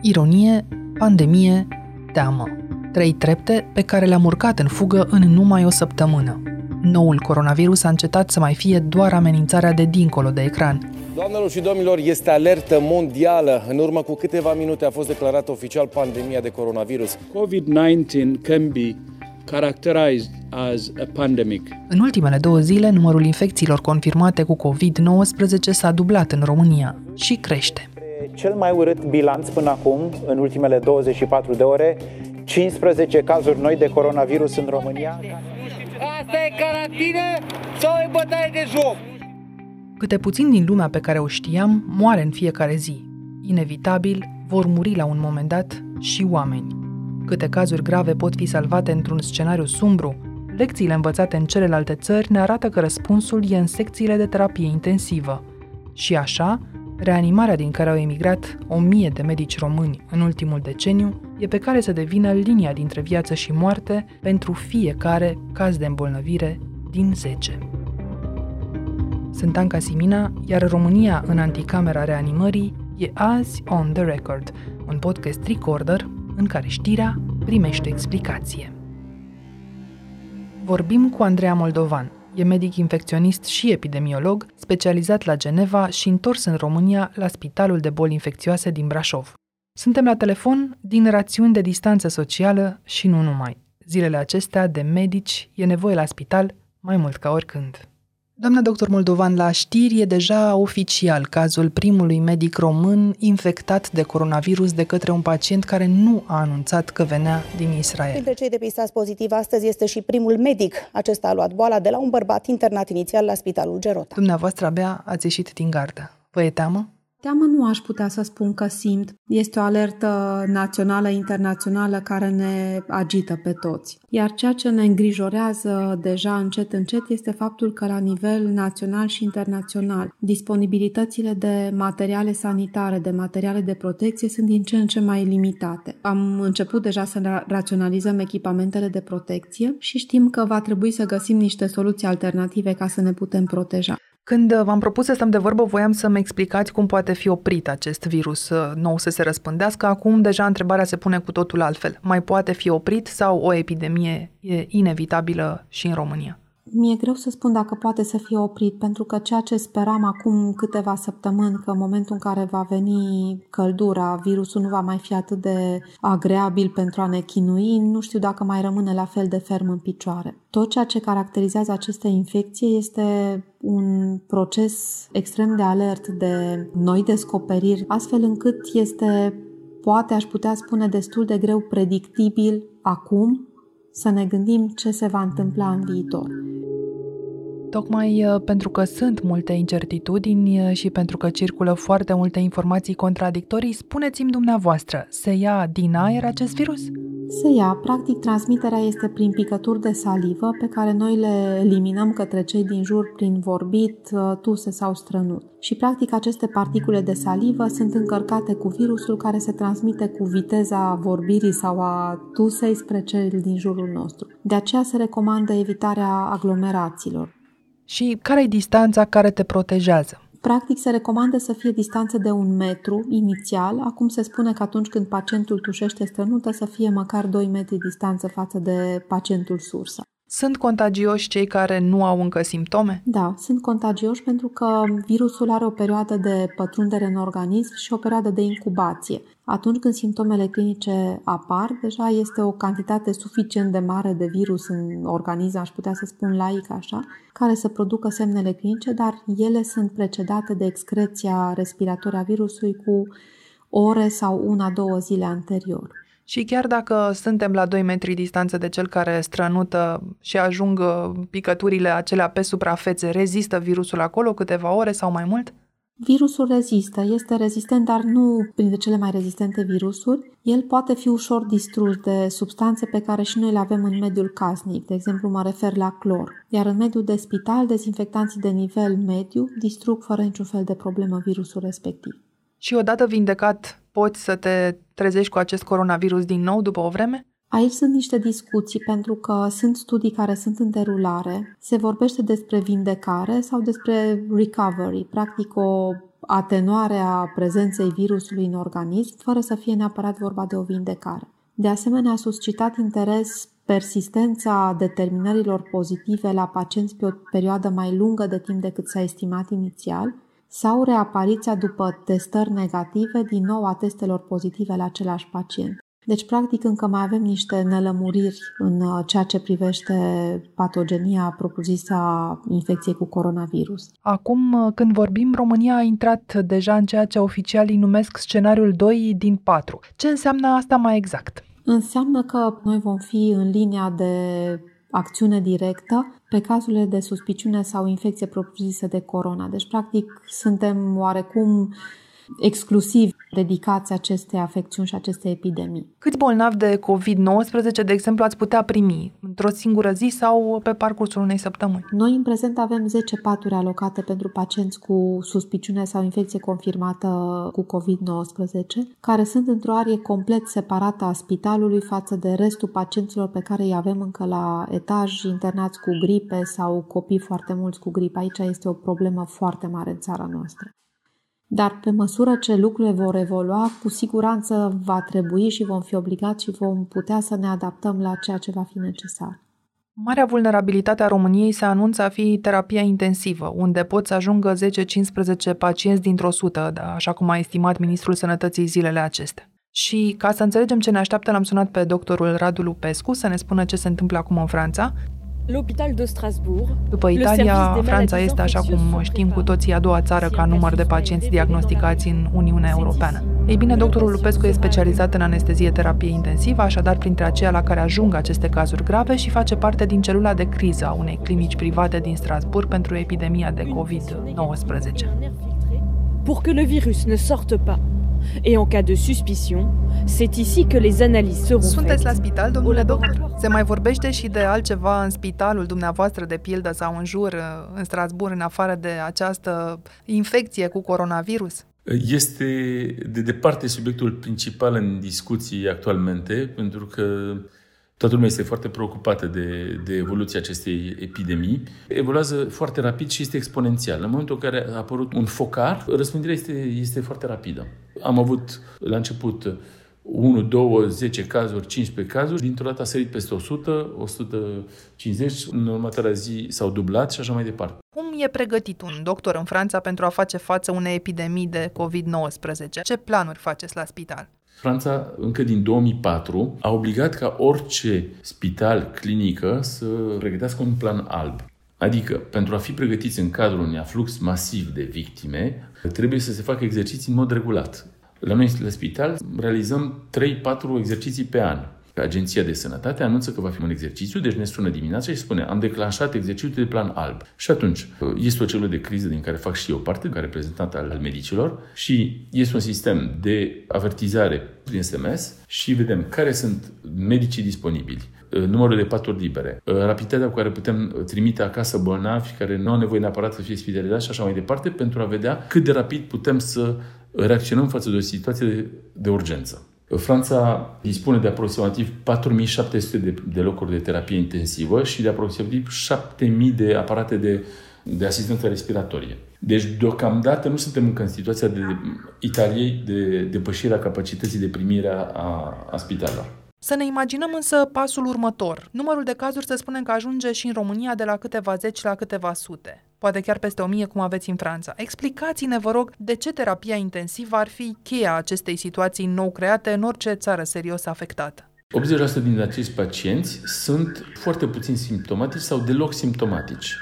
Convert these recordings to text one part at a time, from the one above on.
Ironie, pandemie, teamă. Trei trepte pe care le-am urcat în fugă în numai o săptămână. Noul coronavirus a încetat să mai fie doar amenințarea de dincolo de ecran. Doamnelor și domnilor, este alertă mondială. În urmă cu câteva minute a fost declarată oficial pandemia de coronavirus. COVID-19 can be characterized as a pandemic. În ultimele două zile, numărul infecțiilor confirmate cu COVID-19 s-a dublat în România și crește. Cel mai urât bilanț până acum, în ultimele 24 de ore, 15 cazuri noi de coronavirus în România. Asta e carantină sau e bătaie de joc? Câte puțin din lumea pe care o știam moare în fiecare zi. Inevitabil, vor muri la un moment dat și oameni. Câte cazuri grave pot fi salvate într-un scenariu sumbru, lecțiile învățate în celelalte țări ne arată că răspunsul e în secțiile de terapie intensivă. Și așa, reanimarea din care au emigrat o mie de medici români în ultimul deceniu e pe care să devină linia dintre viață și moarte pentru fiecare caz de îmbolnăvire din 10. Sunt Anca Simina, iar România în anticamera reanimării e azi On The Record, un podcast recorder în care știrea primește explicație. Vorbim cu Andreea Moldovan, E medic infecționist și epidemiolog, specializat la Geneva și întors în România la Spitalul de Boli Infecțioase din Brașov. Suntem la telefon din rațiuni de distanță socială și nu numai. Zilele acestea de medici e nevoie la spital mai mult ca oricând. Doamna doctor Moldovan, la știri e deja oficial cazul primului medic român infectat de coronavirus de către un pacient care nu a anunțat că venea din Israel. Printre cei depistați pozitiv astăzi este și primul medic. Acesta a luat boala de la un bărbat internat inițial la Spitalul Gerota. Dumneavoastră abia ați ieșit din gardă. Vă e teamă? Teamă nu aș putea să spun că simt. Este o alertă națională, internațională care ne agită pe toți. Iar ceea ce ne îngrijorează deja încet încet este faptul că la nivel național și internațional disponibilitățile de materiale sanitare, de materiale de protecție sunt din ce în ce mai limitate. Am început deja să raționalizăm echipamentele de protecție și știm că va trebui să găsim niște soluții alternative ca să ne putem proteja. Când v-am propus să stăm de vorbă, voiam să-mi explicați cum poate fi oprit acest virus uh, nou să se răspândească. Acum deja întrebarea se pune cu totul altfel. Mai poate fi oprit sau o epidemie e inevitabilă și în România? Mi-e greu să spun dacă poate să fie oprit, pentru că ceea ce speram acum câteva săptămâni, că în momentul în care va veni căldura, virusul nu va mai fi atât de agreabil pentru a ne chinui, nu știu dacă mai rămâne la fel de ferm în picioare. Tot ceea ce caracterizează aceste infecții este un proces extrem de alert de noi descoperiri, astfel încât este, poate aș putea spune, destul de greu predictibil acum să ne gândim ce se va întâmpla în viitor. Tocmai uh, pentru că sunt multe incertitudini uh, și pentru că circulă foarte multe informații contradictorii, spuneți-mi dumneavoastră, se ia din aer acest virus? Se ia. Practic, transmiterea este prin picături de salivă pe care noi le eliminăm către cei din jur prin vorbit, uh, tuse sau strănut. Și, practic, aceste particule de salivă sunt încărcate cu virusul care se transmite cu viteza vorbirii sau a tusei spre cel din jurul nostru. De aceea se recomandă evitarea aglomerațiilor. Și care e distanța care te protejează? Practic se recomandă să fie distanță de un metru inițial, acum se spune că atunci când pacientul tușește strănută să fie măcar 2 metri distanță față de pacientul sursă. Sunt contagioși cei care nu au încă simptome? Da, sunt contagioși pentru că virusul are o perioadă de pătrundere în organism și o perioadă de incubație. Atunci când simptomele clinice apar, deja este o cantitate suficient de mare de virus în organism, aș putea să spun laic așa, care să producă semnele clinice, dar ele sunt precedate de excreția respiratorie a virusului cu ore sau una-două zile anterior. Și chiar dacă suntem la 2 metri distanță de cel care strănută și ajung uh, picăturile acelea pe suprafețe, rezistă virusul acolo câteva ore sau mai mult? Virusul rezistă, este rezistent, dar nu printre cele mai rezistente virusuri. El poate fi ușor distrus de substanțe pe care și noi le avem în mediul casnic, de exemplu mă refer la clor. Iar în mediul de spital, dezinfectanții de nivel mediu distrug fără niciun fel de problemă virusul respectiv. Și odată vindecat, poți să te trezești cu acest coronavirus din nou după o vreme? Aici sunt niște discuții pentru că sunt studii care sunt în derulare. Se vorbește despre vindecare sau despre recovery, practic o atenuarea prezenței virusului în organism, fără să fie neapărat vorba de o vindecare. De asemenea, a suscitat interes persistența determinărilor pozitive la pacienți pe o perioadă mai lungă de timp decât s-a estimat inițial, sau reapariția după testări negative din nou a testelor pozitive la același pacient. Deci, practic, încă mai avem niște nelămuriri în uh, ceea ce privește patogenia propriu-zisă a infecției cu coronavirus. Acum, uh, când vorbim, România a intrat deja în ceea ce oficialii numesc scenariul 2 din 4. Ce înseamnă asta mai exact? Înseamnă că noi vom fi în linia de acțiune directă pe cazurile de suspiciune sau infecție propriu-zisă de corona. Deci, practic, suntem oarecum exclusiv dedicați acestei afecțiuni și acestei epidemii. Câți bolnavi de COVID-19, de exemplu, ați putea primi într-o singură zi sau pe parcursul unei săptămâni? Noi, în prezent, avem 10 paturi alocate pentru pacienți cu suspiciune sau infecție confirmată cu COVID-19, care sunt într-o arie complet separată a spitalului față de restul pacienților pe care îi avem încă la etaj, internați cu gripe sau copii foarte mulți cu gripă. Aici este o problemă foarte mare în țara noastră. Dar pe măsură ce lucrurile vor evolua, cu siguranță va trebui și vom fi obligați și vom putea să ne adaptăm la ceea ce va fi necesar. Marea vulnerabilitate a României se anunță a fi terapia intensivă, unde pot să ajungă 10-15 pacienți dintr-o sută, da, așa cum a estimat Ministrul Sănătății zilele acestea. Și ca să înțelegem ce ne așteaptă, l-am sunat pe doctorul Radu Lupescu să ne spună ce se întâmplă acum în Franța după Italia, Franța este, așa cum știm cu toții, a doua țară ca număr de pacienți diagnosticați în Uniunea Europeană. Ei bine, doctorul Lupescu e specializat în anestezie terapie intensivă, așadar printre aceia la care ajung aceste cazuri grave și face parte din celula de criză a unei clinici private din Strasburg pentru epidemia de COVID-19. Pour que le virus ne sorte pas Et en cas de suspicion, c'est ici que les analyses seront Sunteți la spital, domnule doctor? Se mai vorbește și de altceva în spitalul dumneavoastră, de pildă sau în jur, în Strasbourg, în afară de această infecție cu coronavirus? Este de departe subiectul principal în discuții actualmente, pentru că Toată lumea este foarte preocupată de, de evoluția acestei epidemii. Evoluează foarte rapid și este exponențial. În momentul în care a apărut un focar, răspândirea este, este foarte rapidă. Am avut la început 1, 2, 10 cazuri, 15 cazuri, dintr-o dată a sărit peste 100, 150, în următoarea zi s-au dublat și așa mai departe. Cum e pregătit un doctor în Franța pentru a face față unei epidemii de COVID-19? Ce planuri faceți la spital? Franța, încă din 2004, a obligat ca orice spital, clinică, să pregătească un plan alb. Adică, pentru a fi pregătiți în cadrul unui aflux masiv de victime, trebuie să se facă exerciții în mod regulat. La noi, la spital, realizăm 3-4 exerciții pe an. Agenția de Sănătate anunță că va fi un exercițiu, deci ne sună dimineața și spune am declanșat exercițiul de plan alb. Și atunci este o celulă de criză din care fac și eu parte, ca reprezentant al medicilor și este un sistem de avertizare prin SMS și vedem care sunt medicii disponibili, numărul de paturi libere, rapiditatea cu care putem trimite acasă bolnavi care nu au nevoie neapărat să fie spitalizați și așa mai departe, pentru a vedea cât de rapid putem să reacționăm față de o situație de, de urgență. Franța dispune de aproximativ 4700 de, de locuri de terapie intensivă și de aproximativ 7000 de aparate de, de asistență respiratorie. Deci, deocamdată, nu suntem încă în situația de Italiei de depășirea capacității de primire a, a spitalelor. Să ne imaginăm însă pasul următor. Numărul de cazuri să spunem că ajunge și în România de la câteva zeci la câteva sute, poate chiar peste o mie cum aveți în Franța. Explicați-ne, vă rog, de ce terapia intensivă ar fi cheia acestei situații nou create în orice țară serios afectată. 80% din acești pacienți sunt foarte puțin simptomatici sau deloc simptomatici.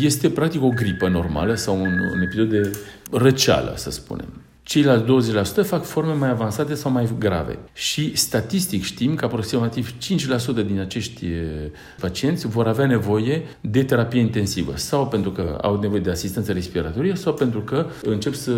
Este practic o gripă normală sau un, un episod de răceală, să spunem. Ceilalți 20% fac forme mai avansate sau mai grave. Și statistic știm că aproximativ 5% din acești pacienți vor avea nevoie de terapie intensivă sau pentru că au nevoie de asistență respiratorie sau pentru că încep să,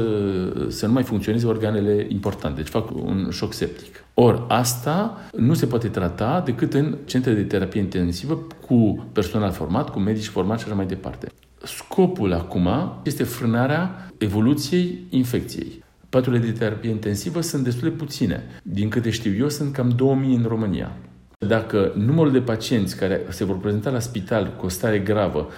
să nu mai funcționeze organele importante, deci fac un șoc septic. Or, asta nu se poate trata decât în centre de terapie intensivă cu personal format, cu medici formați și așa mai departe. Scopul acum este frânarea evoluției infecției. Paturile de terapie intensivă sunt destul de puține. Din câte știu eu, sunt cam 2000 în România. Dacă numărul de pacienți care se vor prezenta la spital cu o stare gravă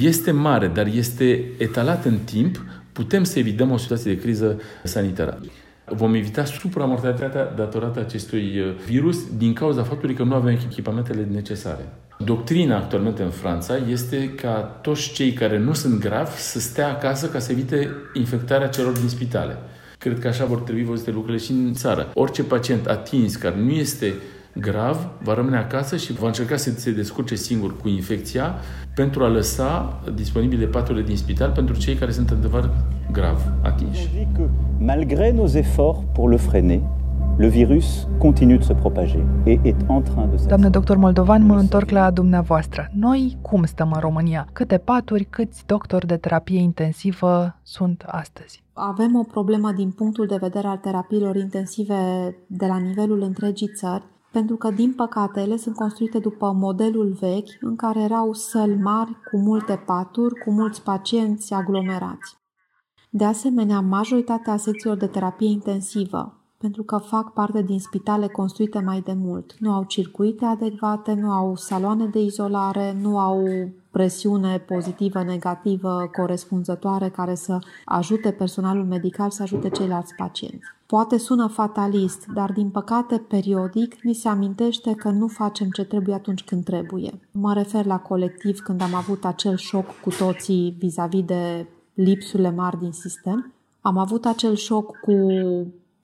este mare, dar este etalat în timp, putem să evităm o situație de criză sanitară. Vom evita supramortalitatea datorată acestui uh, virus din cauza faptului că nu avem echipamentele necesare. Doctrina actualmente în Franța este ca toți cei care nu sunt gravi să stea acasă ca să evite infectarea celor din spitale. Cred că așa vor trebui văzute lucrurile și în țară. Orice pacient atins care nu este grav va rămâne acasă și va încerca să se descurce singur cu infecția pentru a lăsa disponibile paturile din spital pentru cei care sunt într-adevăr grav atinși. Malgré nos efforts pour le freiner, le virus continue de se propager et est en train de se... Doamne doctor Moldovan, mă întorc la dumneavoastră. Noi cum stăm în România? Câte paturi, câți doctori de terapie intensivă sunt astăzi? Avem o problemă din punctul de vedere al terapiilor intensive de la nivelul întregii țări, pentru că, din păcate, ele sunt construite după modelul vechi, în care erau săli mari, cu multe paturi, cu mulți pacienți aglomerați. De asemenea, majoritatea secțiilor de terapie intensivă, pentru că fac parte din spitale construite mai de mult. Nu au circuite adecvate, nu au saloane de izolare, nu au presiune pozitivă, negativă, corespunzătoare care să ajute personalul medical să ajute ceilalți pacienți. Poate sună fatalist, dar din păcate periodic ni se amintește că nu facem ce trebuie atunci când trebuie. Mă refer la colectiv când am avut acel șoc cu toții vis-a-vis de lipsurile mari din sistem. Am avut acel șoc cu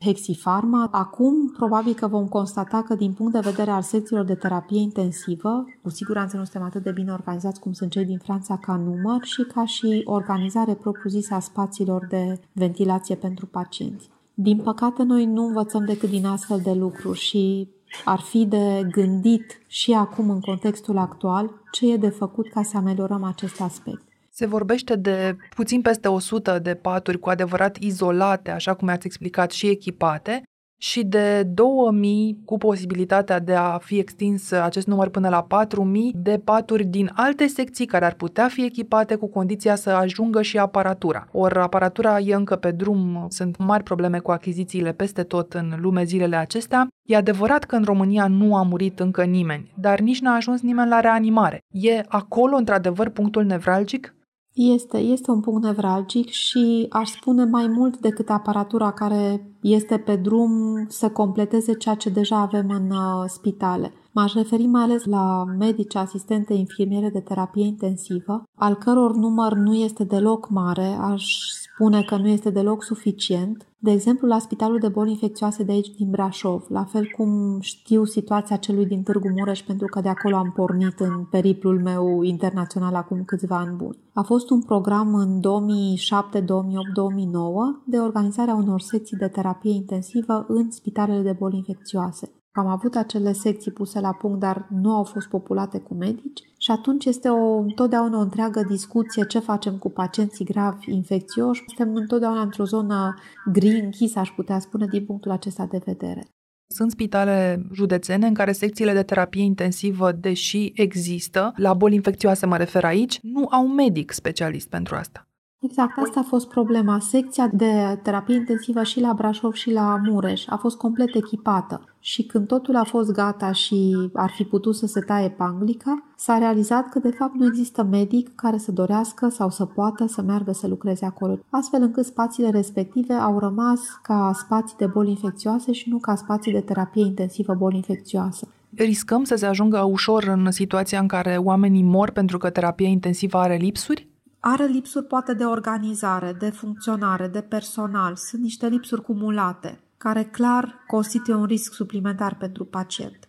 Hexifarma. Acum, probabil că vom constata că din punct de vedere al secțiilor de terapie intensivă, cu siguranță nu suntem atât de bine organizați cum sunt cei din Franța ca număr și ca și organizare propriu-zisă a spațiilor de ventilație pentru pacienți. Din păcate, noi nu învățăm decât din astfel de lucruri și ar fi de gândit și acum în contextul actual ce e de făcut ca să ameliorăm acest aspect. Se vorbește de puțin peste 100 de paturi cu adevărat izolate, așa cum ați explicat, și echipate, și de 2000 cu posibilitatea de a fi extins acest număr până la 4000 de paturi din alte secții care ar putea fi echipate cu condiția să ajungă și aparatura. Ori aparatura e încă pe drum, sunt mari probleme cu achizițiile peste tot în lume zilele acestea. E adevărat că în România nu a murit încă nimeni, dar nici n-a ajuns nimeni la reanimare. E acolo într-adevăr punctul nevralgic? Este, este un punct nevralgic și aș spune mai mult decât aparatura care este pe drum să completeze ceea ce deja avem în uh, spitale. M-aș referi mai ales la medici, asistente, infirmiere de terapie intensivă, al căror număr nu este deloc mare, aș spune că nu este deloc suficient. De exemplu, la Spitalul de Boli Infecțioase de aici din Brașov, la fel cum știu situația celui din Târgu Mureș pentru că de acolo am pornit în periplul meu internațional acum câțiva ani buni. A fost un program în 2007, 2008, 2009 de organizarea unor secții de terapie intensivă în spitalele de boli infecțioase. Am avut acele secții puse la punct, dar nu au fost populate cu medici și atunci este o, întotdeauna o întreagă discuție ce facem cu pacienții gravi infecțioși. Suntem întotdeauna într-o zonă gri închisă, aș putea spune, din punctul acesta de vedere. Sunt spitale județene în care secțiile de terapie intensivă, deși există, la boli infecțioase mă refer aici, nu au medic specialist pentru asta. Exact, asta a fost problema. Secția de terapie intensivă și la Brașov și la Mureș a fost complet echipată și când totul a fost gata și ar fi putut să se taie panglica, s-a realizat că de fapt nu există medic care să dorească sau să poată să meargă să lucreze acolo, astfel încât spațiile respective au rămas ca spații de boli infecțioase și nu ca spații de terapie intensivă boli infecțioase riscăm să se ajungă ușor în situația în care oamenii mor pentru că terapia intensivă are lipsuri? Are lipsuri poate de organizare, de funcționare, de personal. Sunt niște lipsuri cumulate, care clar constituie un risc suplimentar pentru pacient.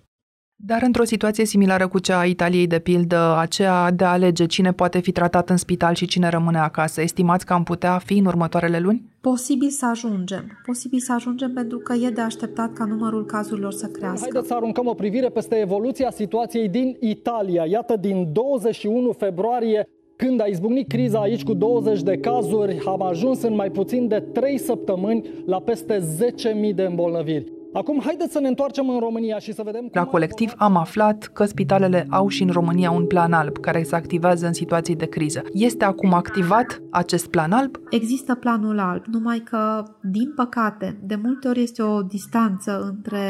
Dar într-o situație similară cu cea a Italiei, de pildă, aceea de a alege cine poate fi tratat în spital și cine rămâne acasă, estimați că am putea fi în următoarele luni? Posibil să ajungem. Posibil să ajungem pentru că e de așteptat ca numărul cazurilor să crească. Haideți să aruncăm o privire peste evoluția situației din Italia. Iată, din 21 februarie când a izbucnit criza aici cu 20 de cazuri, am ajuns în mai puțin de 3 săptămâni la peste 10.000 de îmbolnăviri. Acum, haideți să ne întoarcem în România și să vedem... Cum la colectiv am aflat că spitalele au și în România un plan alb care se activează în situații de criză. Este acum activat acest plan alb? Există planul alb, numai că, din păcate, de multe ori este o distanță între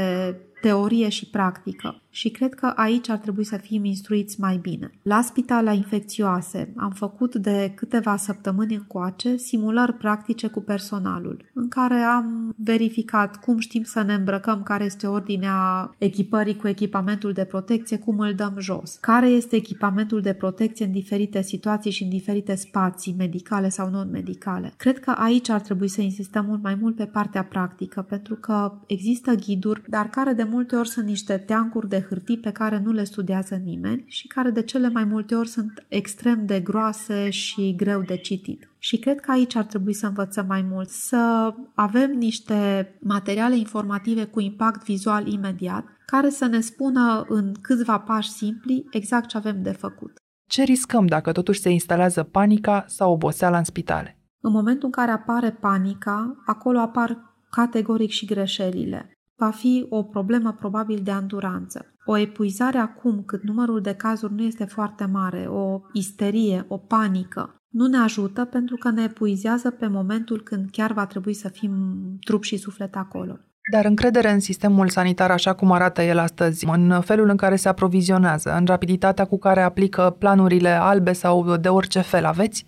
teorie și practică. și cred că aici ar trebui să fim instruiți mai bine. La spitala infecțioase am făcut de câteva săptămâni încoace simulări practice cu personalul, în care am verificat cum știm să ne îmbrăcăm, care este ordinea echipării cu echipamentul de protecție, cum îl dăm jos, care este echipamentul de protecție în diferite situații și în diferite spații medicale sau non-medicale. Cred că aici ar trebui să insistăm mult mai mult pe partea practică, pentru că există ghiduri, dar care de multe ori sunt niște teancuri de hârtii pe care nu le studiază nimeni și care de cele mai multe ori sunt extrem de groase și greu de citit. Și cred că aici ar trebui să învățăm mai mult, să avem niște materiale informative cu impact vizual imediat, care să ne spună în câțiva pași simpli exact ce avem de făcut. Ce riscăm dacă totuși se instalează panica sau oboseala în spitale? În momentul în care apare panica, acolo apar categoric și greșelile. Va fi o problemă probabil de anduranță. O epuizare acum, cât numărul de cazuri nu este foarte mare, o isterie, o panică, nu ne ajută pentru că ne epuizează pe momentul când chiar va trebui să fim trup și suflet acolo. Dar încredere în sistemul sanitar așa cum arată el astăzi, în felul în care se aprovizionează, în rapiditatea cu care aplică planurile albe sau de orice fel, aveți?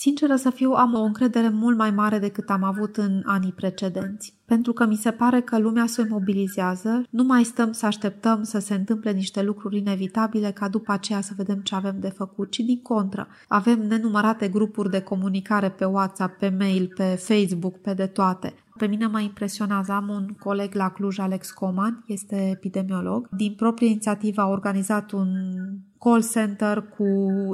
Sinceră să fiu, am o încredere mult mai mare decât am avut în anii precedenți. Pentru că mi se pare că lumea se mobilizează, nu mai stăm să așteptăm să se întâmple niște lucruri inevitabile ca după aceea să vedem ce avem de făcut, ci din contră. Avem nenumărate grupuri de comunicare pe WhatsApp, pe mail, pe Facebook, pe de toate. Pe mine mă impresionează. Am un coleg la Cluj, Alex Coman, este epidemiolog. Din proprie inițiativă a organizat un call center cu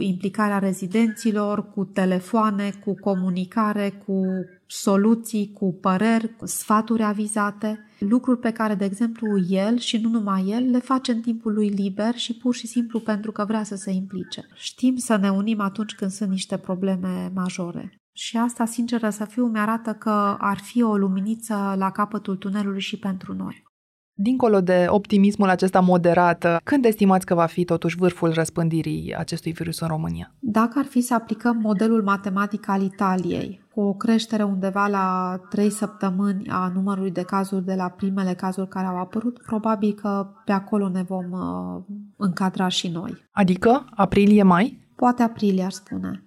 implicarea rezidenților, cu telefoane, cu comunicare, cu soluții, cu păreri, cu sfaturi avizate, lucruri pe care, de exemplu, el și nu numai el le face în timpul lui liber și pur și simplu pentru că vrea să se implice. Știm să ne unim atunci când sunt niște probleme majore. Și asta, sinceră să fiu, mi-arată că ar fi o luminiță la capătul tunelului și pentru noi. Dincolo de optimismul acesta moderat, când estimați că va fi totuși vârful răspândirii acestui virus în România? Dacă ar fi să aplicăm modelul matematic al Italiei, cu o creștere undeva la 3 săptămâni a numărului de cazuri de la primele cazuri care au apărut, probabil că pe acolo ne vom uh, încadra și noi. Adică aprilie-mai? Poate aprilie, ar spune.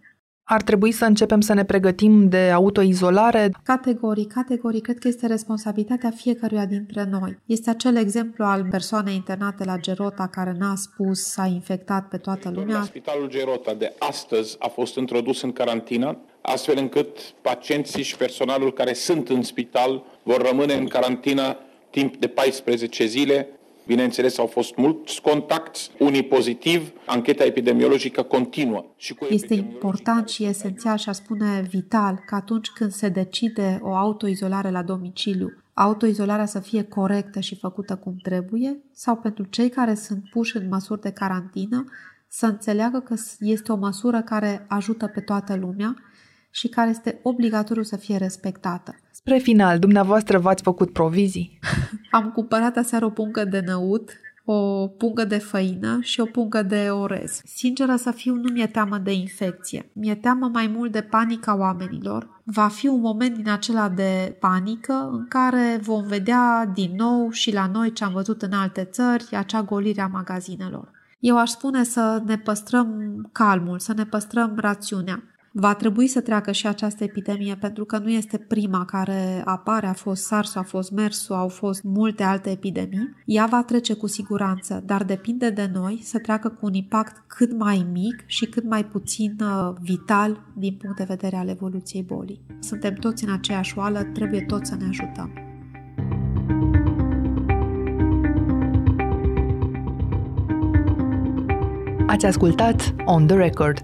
Ar trebui să începem să ne pregătim de autoizolare? Categorii, categorii. Cred că este responsabilitatea fiecăruia dintre noi. Este acel exemplu al persoanei internate la Gerota care n-a spus, s-a infectat pe toată lumea. Spitalul Gerota de astăzi a fost introdus în carantină, astfel încât pacienții și personalul care sunt în spital vor rămâne în carantină timp de 14 zile Bineînțeles, au fost mulți contacti, unii pozitiv, ancheta epidemiologică continuă. Și cu este important și esențial și aș spune vital că atunci când se decide o autoizolare la domiciliu, autoizolarea să fie corectă și făcută cum trebuie sau pentru cei care sunt puși în măsuri de carantină să înțeleagă că este o măsură care ajută pe toată lumea și care este obligatoriu să fie respectată. Spre final, dumneavoastră v-ați făcut provizii? Am cumpărat aseară o pungă de năut, o pungă de făină și o pungă de orez. Sinceră să fiu, nu mi-e teamă de infecție. Mi-e teamă mai mult de panica oamenilor. Va fi un moment din acela de panică în care vom vedea din nou și la noi ce am văzut în alte țări, acea golire a magazinelor. Eu aș spune să ne păstrăm calmul, să ne păstrăm rațiunea. Va trebui să treacă și această epidemie pentru că nu este prima care apare, a fost SARS, a fost MERS, au fost multe alte epidemii. Ea va trece cu siguranță, dar depinde de noi să treacă cu un impact cât mai mic și cât mai puțin uh, vital din punct de vedere al evoluției bolii. Suntem toți în aceeași oală, trebuie toți să ne ajutăm. Ați ascultat On The Record,